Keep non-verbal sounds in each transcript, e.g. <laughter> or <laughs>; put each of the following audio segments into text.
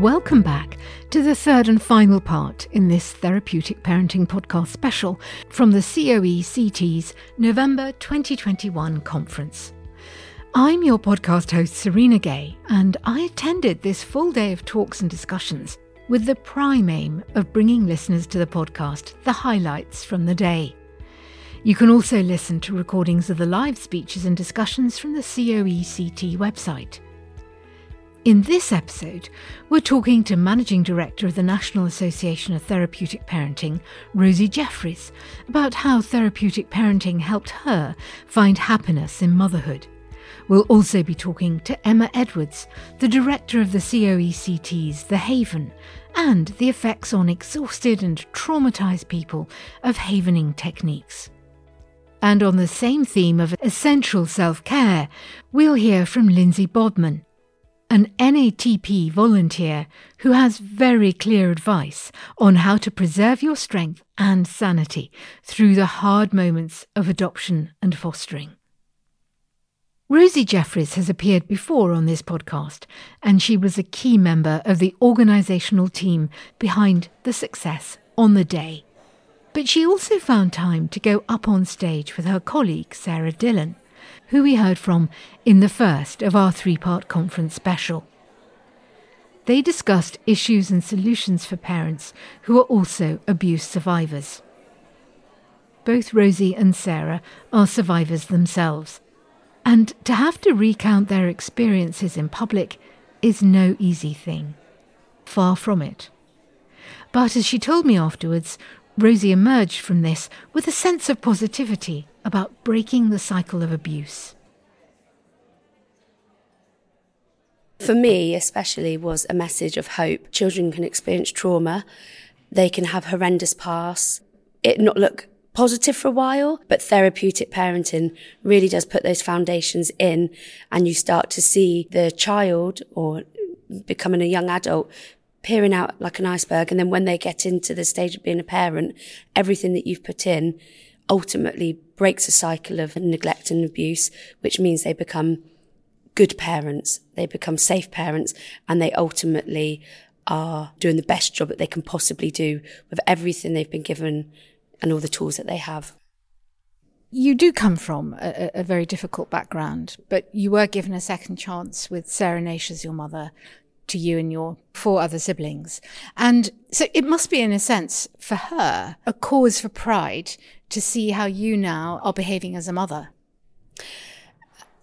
welcome back to the third and final part in this Therapeutic Parenting Podcast special from the COECT's November 2021 conference. I'm your podcast host, Serena Gay, and I attended this full day of talks and discussions with the prime aim of bringing listeners to the podcast the highlights from the day. You can also listen to recordings of the live speeches and discussions from the COECT website. In this episode, we're talking to Managing Director of the National Association of Therapeutic Parenting, Rosie Jeffries, about how therapeutic parenting helped her find happiness in motherhood. We'll also be talking to Emma Edwards, the director of the COECT's The Haven, and the effects on exhausted and traumatised people of havening techniques. And on the same theme of essential self care, we'll hear from Lindsay Bodman, an NATP volunteer who has very clear advice on how to preserve your strength and sanity through the hard moments of adoption and fostering. Rosie Jeffries has appeared before on this podcast, and she was a key member of the organisational team behind the success on the day. But she also found time to go up on stage with her colleague Sarah Dillon who we heard from in the first of our three part conference special. They discussed issues and solutions for parents who are also abuse survivors. Both Rosie and Sarah are survivors themselves, and to have to recount their experiences in public is no easy thing. Far from it. But as she told me afterwards, Rosie emerged from this with a sense of positivity about breaking the cycle of abuse. For me, especially, was a message of hope. Children can experience trauma, they can have horrendous pasts, it not look positive for a while, but therapeutic parenting really does put those foundations in, and you start to see the child or becoming a young adult peering out like an iceberg. And then when they get into the stage of being a parent, everything that you've put in ultimately breaks a cycle of neglect and abuse, which means they become good parents, they become safe parents, and they ultimately are doing the best job that they can possibly do with everything they've been given and all the tools that they have. You do come from a, a very difficult background, but you were given a second chance with Sarah Naish as your mother to you and your four other siblings. And so it must be, in a sense, for her, a cause for pride to see how you now are behaving as a mother.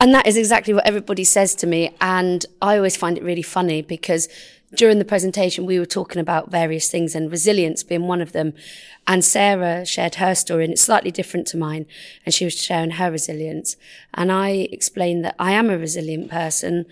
And that is exactly what everybody says to me. And I always find it really funny because during the presentation, we were talking about various things and resilience being one of them. And Sarah shared her story and it's slightly different to mine. And she was sharing her resilience. And I explained that I am a resilient person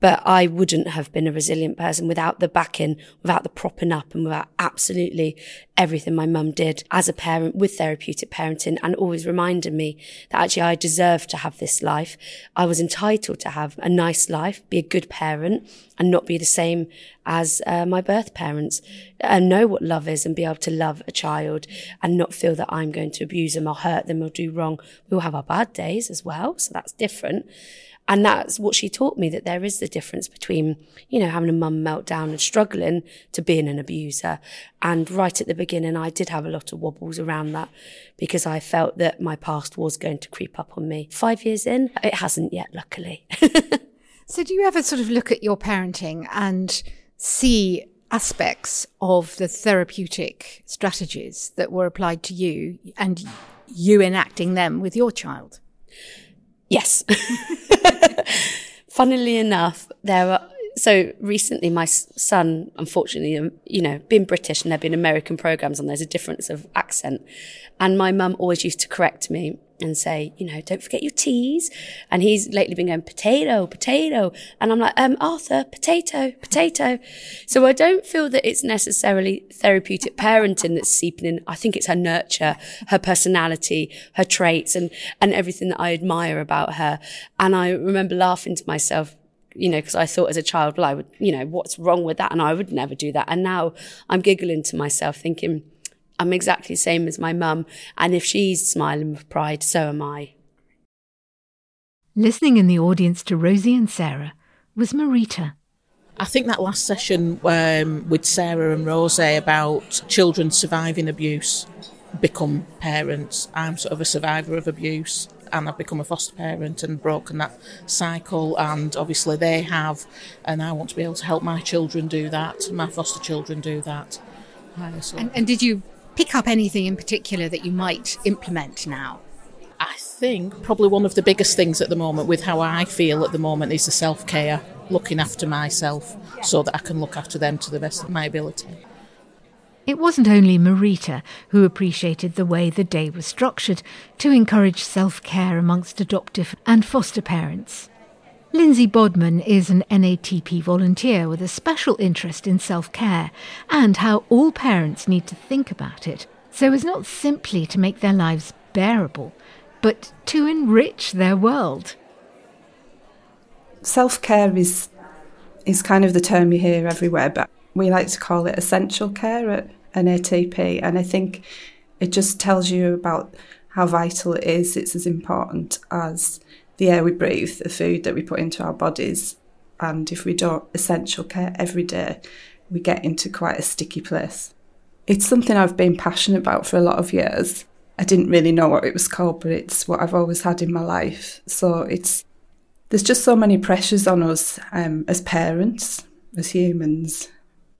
but I wouldn't have been a resilient person without the backing, without the propping up and without absolutely everything my mum did as a parent with therapeutic parenting and always reminding me that actually I deserved to have this life. I was entitled to have a nice life, be a good parent and not be the same as uh, my birth parents and know what love is and be able to love a child and not feel that I'm going to abuse them or hurt them or do wrong. We'll have our bad days as well. So that's different. And that's what she taught me that there is the difference between, you know, having a mum meltdown and struggling to being an abuser. And right at the beginning, I did have a lot of wobbles around that because I felt that my past was going to creep up on me. Five years in, it hasn't yet, luckily. <laughs> so do you ever sort of look at your parenting and see aspects of the therapeutic strategies that were applied to you and you enacting them with your child? Yes. <laughs> Funnily enough, there are so recently my son unfortunately um, you know being british and there been american programs and there's a difference of accent and my mum always used to correct me and say, you know, don't forget your teas. And he's lately been going, potato, potato. And I'm like, um, Arthur, potato, potato. So I don't feel that it's necessarily therapeutic parenting that's seeping in. I think it's her nurture, her personality, her traits and, and everything that I admire about her. And I remember laughing to myself you know, because I thought as a child, well, I would, you know, what's wrong with that? And I would never do that. And now I'm giggling to myself thinking, I'm exactly the same as my mum. And if she's smiling with pride, so am I. Listening in the audience to Rosie and Sarah was Marita. I think that last session um, with Sarah and Rose about children surviving abuse become parents. I'm sort of a survivor of abuse and I've become a foster parent and broken that cycle. And obviously, they have, and I want to be able to help my children do that, my foster children do that. Uh, so. and, and did you pick up anything in particular that you might implement now? I think probably one of the biggest things at the moment, with how I feel at the moment, is the self care, looking after myself so that I can look after them to the best of my ability. It wasn't only Marita who appreciated the way the day was structured to encourage self care amongst adoptive and foster parents. Lindsay Bodman is an NATP volunteer with a special interest in self care and how all parents need to think about it so as not simply to make their lives bearable, but to enrich their world. Self care is, is kind of the term you hear everywhere, but we like to call it essential care at NATP. And I think it just tells you about how vital it is. It's as important as the air we breathe, the food that we put into our bodies. And if we don't essential care every day, we get into quite a sticky place. It's something I've been passionate about for a lot of years. I didn't really know what it was called, but it's what I've always had in my life. So it's there's just so many pressures on us um, as parents, as humans,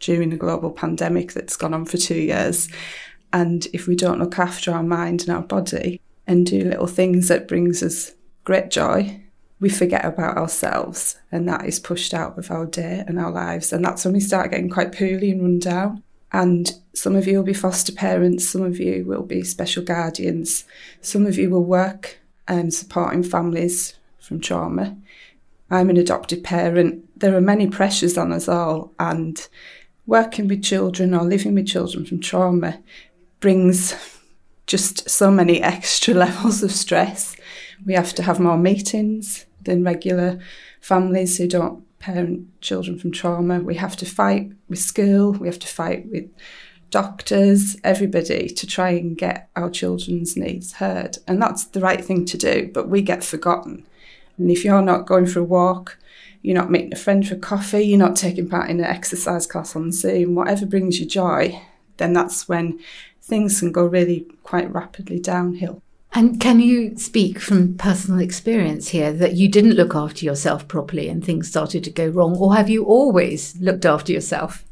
during a global pandemic that's gone on for two years. And if we don't look after our mind and our body and do little things that brings us great joy, we forget about ourselves and that is pushed out of our day and our lives. And that's when we start getting quite poorly and run down. And some of you will be foster parents, some of you will be special guardians, some of you will work um, supporting families from trauma. I'm an adopted parent. There are many pressures on us all, and working with children or living with children from trauma brings just so many <laughs> extra levels of stress. We have to have more meetings than regular families who don't parent children from trauma. We have to fight with school, we have to fight with doctors, everybody to try and get our children's needs heard. And that's the right thing to do, but we get forgotten. And if you're not going for a walk, you're not meeting a friend for coffee, you're not taking part in an exercise class on Zoom, whatever brings you joy, then that's when things can go really quite rapidly downhill. And can you speak from personal experience here that you didn't look after yourself properly and things started to go wrong, or have you always looked after yourself?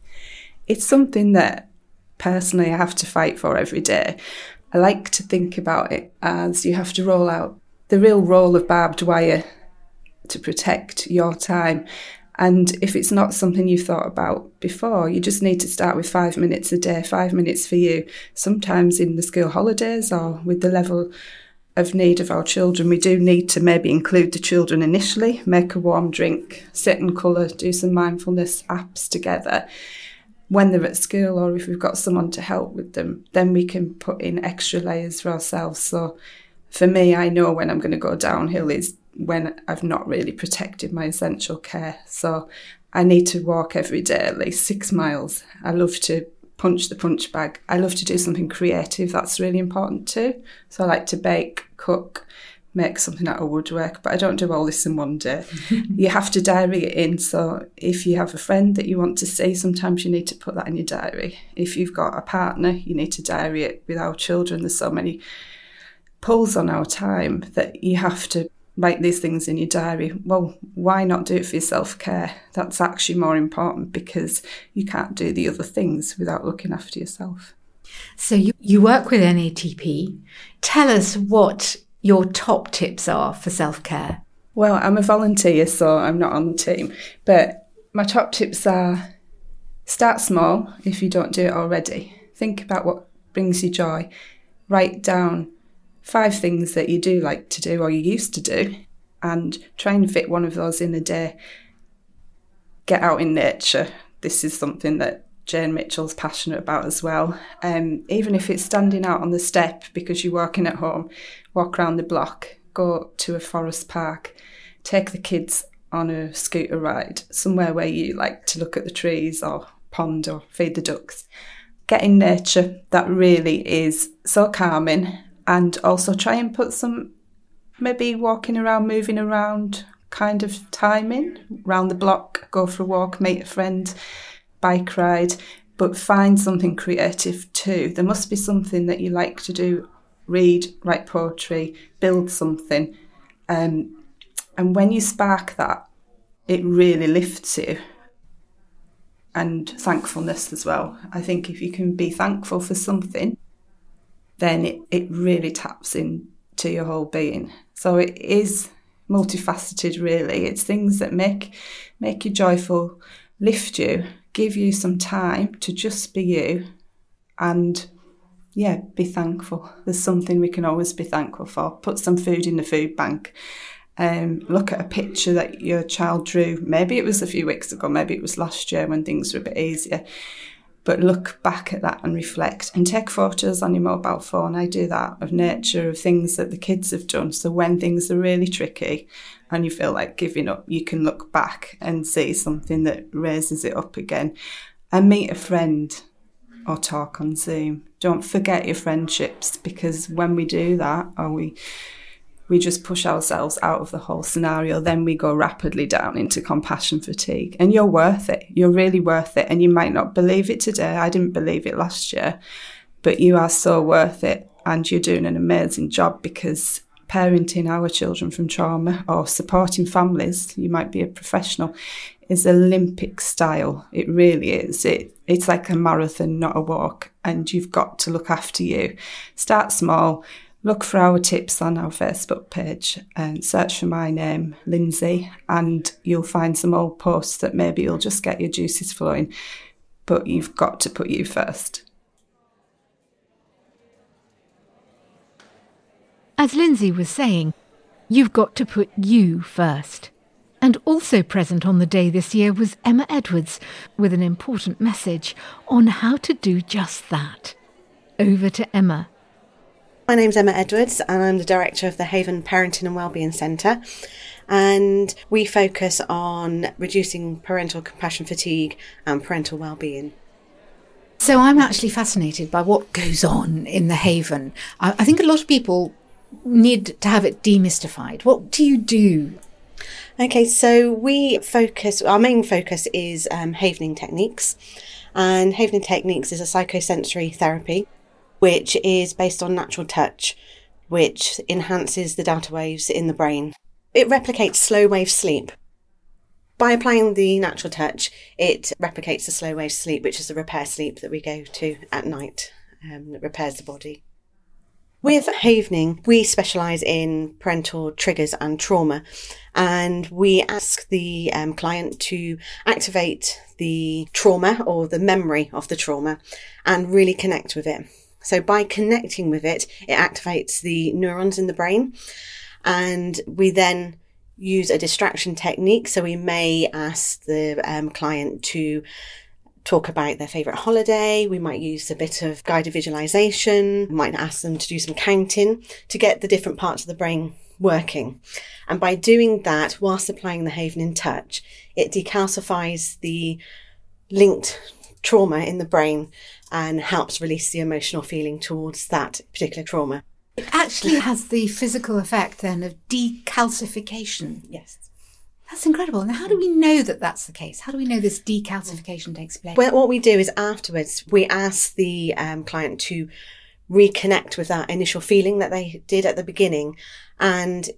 It's something that personally I have to fight for every day. I like to think about it as you have to roll out the real role of barbed wire to protect your time. And if it's not something you've thought about before, you just need to start with five minutes a day, five minutes for you. Sometimes in the school holidays or with the level of need of our children, we do need to maybe include the children initially, make a warm drink, sit and colour, do some mindfulness apps together. When they're at school or if we've got someone to help with them, then we can put in extra layers for ourselves. So for me, I know when I'm going to go downhill is when I've not really protected my essential care. So I need to walk every day at least six miles. I love to punch the punch bag. I love to do something creative. That's really important too. So I like to bake, cook, make something out of woodwork, but I don't do all this in one day. <laughs> you have to diary it in. So if you have a friend that you want to see, sometimes you need to put that in your diary. If you've got a partner, you need to diary it with our children. There's so many pulls on our time that you have to write these things in your diary. Well, why not do it for your self care? That's actually more important because you can't do the other things without looking after yourself. So you, you work with NATP. Tell us what your top tips are for self care. Well, I'm a volunteer, so I'm not on the team. But my top tips are start small if you don't do it already. Think about what brings you joy. Write down five things that you do like to do or you used to do and try and fit one of those in a day. Get out in nature. This is something that Jane Mitchell's passionate about as well. Um, even if it's standing out on the step because you're working at home, walk around the block, go to a forest park, take the kids on a scooter ride somewhere where you like to look at the trees or pond or feed the ducks. Get in nature. That really is so calming and also try and put some maybe walking around, moving around, kind of timing, round the block, go for a walk, meet a friend, bike ride, but find something creative too. There must be something that you like to do read, write poetry, build something. Um, and when you spark that, it really lifts you. And thankfulness as well. I think if you can be thankful for something, then it, it really taps into your whole being. So it is multifaceted really. It's things that make make you joyful, lift you, give you some time to just be you and yeah, be thankful. There's something we can always be thankful for. Put some food in the food bank. Um, look at a picture that your child drew. Maybe it was a few weeks ago, maybe it was last year when things were a bit easier. But look back at that and reflect and take photos on your mobile phone. I do that of nature, of things that the kids have done. So when things are really tricky and you feel like giving up, you can look back and see something that raises it up again. And meet a friend or talk on Zoom. Don't forget your friendships because when we do that, or we we just push ourselves out of the whole scenario, then we go rapidly down into compassion fatigue. And you're worth it. You're really worth it. And you might not believe it today. I didn't believe it last year, but you are so worth it. And you're doing an amazing job because parenting our children from trauma or supporting families, you might be a professional, is Olympic style. It really is. It it's like a marathon, not a walk, and you've got to look after you. Start small. Look for our tips on our Facebook page and search for my name, Lindsay, and you'll find some old posts that maybe you'll just get your juices flowing. But you've got to put you first. As Lindsay was saying, you've got to put you first. And also present on the day this year was Emma Edwards with an important message on how to do just that. Over to Emma. My name's Emma Edwards, and I'm the director of the Haven Parenting and Wellbeing Centre. And we focus on reducing parental compassion fatigue and parental well-being. So I'm actually fascinated by what goes on in the Haven. I, I think a lot of people need to have it demystified. What do you do Okay, so we focus, our main focus is um, havening techniques. And havening techniques is a psychosensory therapy, which is based on natural touch, which enhances the delta waves in the brain. It replicates slow wave sleep. By applying the natural touch, it replicates the slow wave sleep, which is the repair sleep that we go to at night. Um, that repairs the body. With Havening, we specialise in parental triggers and trauma, and we ask the um, client to activate the trauma or the memory of the trauma and really connect with it. So, by connecting with it, it activates the neurons in the brain, and we then use a distraction technique. So, we may ask the um, client to talk about their favourite holiday. We might use a bit of guided visualization. We might ask them to do some counting to get the different parts of the brain working. And by doing that, whilst applying the Havening touch, it decalcifies the linked trauma in the brain and helps release the emotional feeling towards that particular trauma. It actually has the physical effect then of decalcification. Yes. That's incredible. Now, how do we know that that's the case? How do we know this decalcification takes place? Well, what we do is afterwards, we ask the um, client to reconnect with that initial feeling that they did at the beginning. And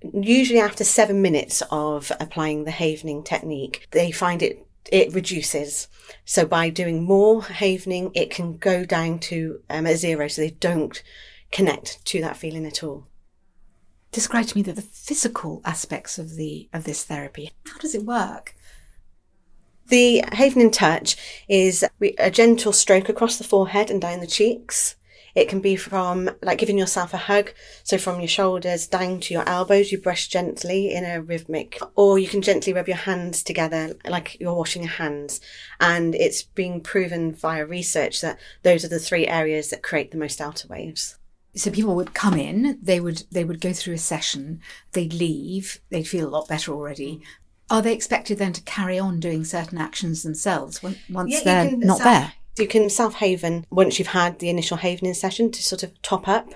usually after seven minutes of applying the havening technique, they find it it reduces. So by doing more havening, it can go down to um, a zero, so they don't connect to that feeling at all describe to me the, the physical aspects of the of this therapy. How does it work? The Havening touch is a gentle stroke across the forehead and down the cheeks. It can be from like giving yourself a hug. So from your shoulders down to your elbows, you brush gently in a rhythmic, or you can gently rub your hands together like you're washing your hands. And it's being proven via research that those are the three areas that create the most delta waves so people would come in they would they would go through a session they'd leave they'd feel a lot better already are they expected then to carry on doing certain actions themselves once yeah, they're not self, there you can self haven once you've had the initial havening session to sort of top up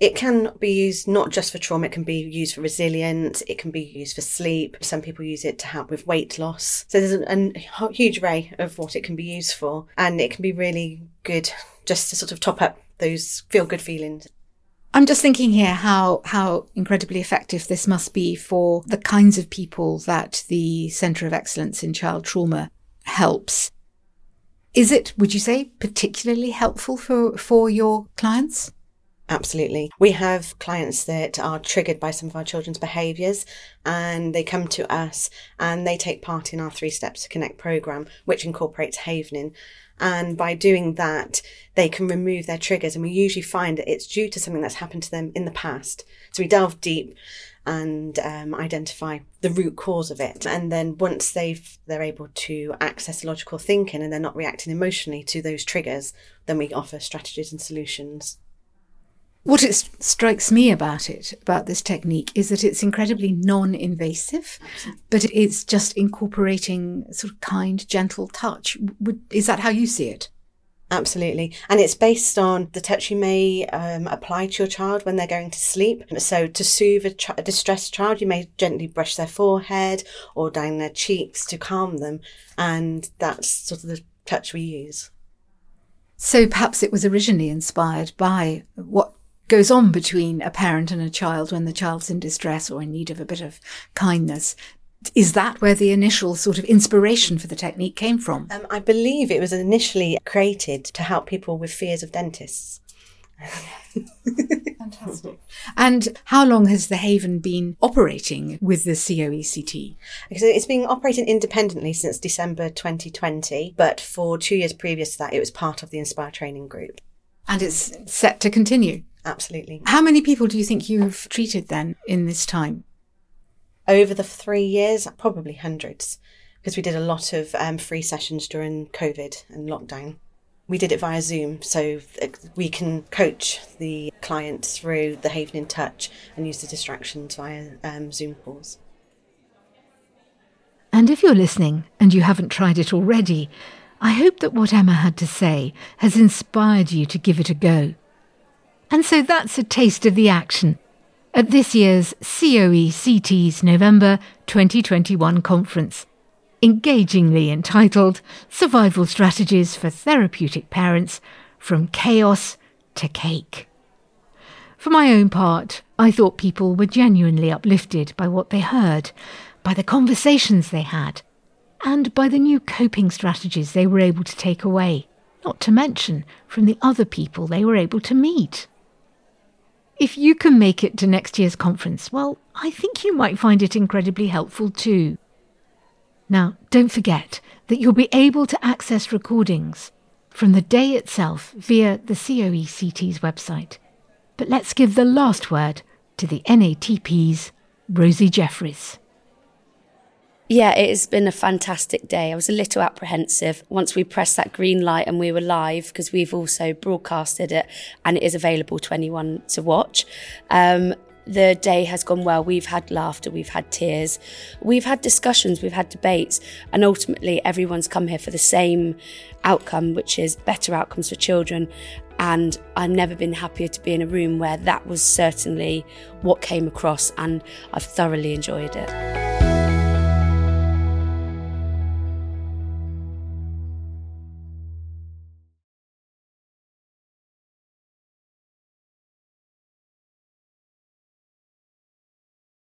It can be used not just for trauma, it can be used for resilience, it can be used for sleep. Some people use it to help with weight loss. So there's a, a huge array of what it can be used for, and it can be really good just to sort of top up those feel good feelings. I'm just thinking here how how incredibly effective this must be for the kinds of people that the Centre of Excellence in Child Trauma helps. Is it, would you say, particularly helpful for, for your clients? Absolutely. We have clients that are triggered by some of our children's behaviours and they come to us and they take part in our Three Steps to Connect programme, which incorporates Havening. And by doing that, they can remove their triggers. And we usually find that it's due to something that's happened to them in the past. So we delve deep and um, identify the root cause of it. And then once they've they're able to access logical thinking and they're not reacting emotionally to those triggers, then we offer strategies and solutions. What it strikes me about it, about this technique, is that it's incredibly non invasive, but it's just incorporating sort of kind, gentle touch. Would, is that how you see it? Absolutely. And it's based on the touch you may um, apply to your child when they're going to sleep. So, to soothe a, ch- a, distressed child, you may gently brush their forehead or down their cheeks to calm them. And that's sort of the touch we use. So, perhaps it was originally inspired by what goes on between a parent and a child when the child's in distress or in need of a bit of kindness. Is that where the initial sort of inspiration for the technique came from? Um, I believe it was initially created to help people with fears of dentists. <laughs> Fantastic. And how long has the Haven been operating with the COECT? So it's been operating independently since December 2020, but for two years previous to that, it was part of the Inspire Training Group. And it's set to continue? Absolutely. How many people do you think you've treated then in this time? Over the three years, probably hundreds, because we did a lot of um, free sessions during COVID and lockdown. We did it via Zoom, so we can coach the client through the Havening Touch and use the distractions via um, Zoom calls. And if you're listening and you haven't tried it already, I hope that what Emma had to say has inspired you to give it a go. And so that's a taste of the action at this year's COECT's November 2021 conference, engagingly entitled Survival Strategies for Therapeutic Parents From Chaos to Cake. For my own part, I thought people were genuinely uplifted by what they heard, by the conversations they had, and by the new coping strategies they were able to take away, not to mention from the other people they were able to meet. If you can make it to next year's conference, well, I think you might find it incredibly helpful too. Now, don't forget that you'll be able to access recordings from the day itself via the COECT's website. But let's give the last word to the NATP's Rosie Jeffries. Yeah, it has been a fantastic day. I was a little apprehensive once we pressed that green light and we were live because we've also broadcasted it and it is available to anyone to watch. Um, the day has gone well. We've had laughter, we've had tears, we've had discussions, we've had debates, and ultimately everyone's come here for the same outcome, which is better outcomes for children. And I've never been happier to be in a room where that was certainly what came across, and I've thoroughly enjoyed it.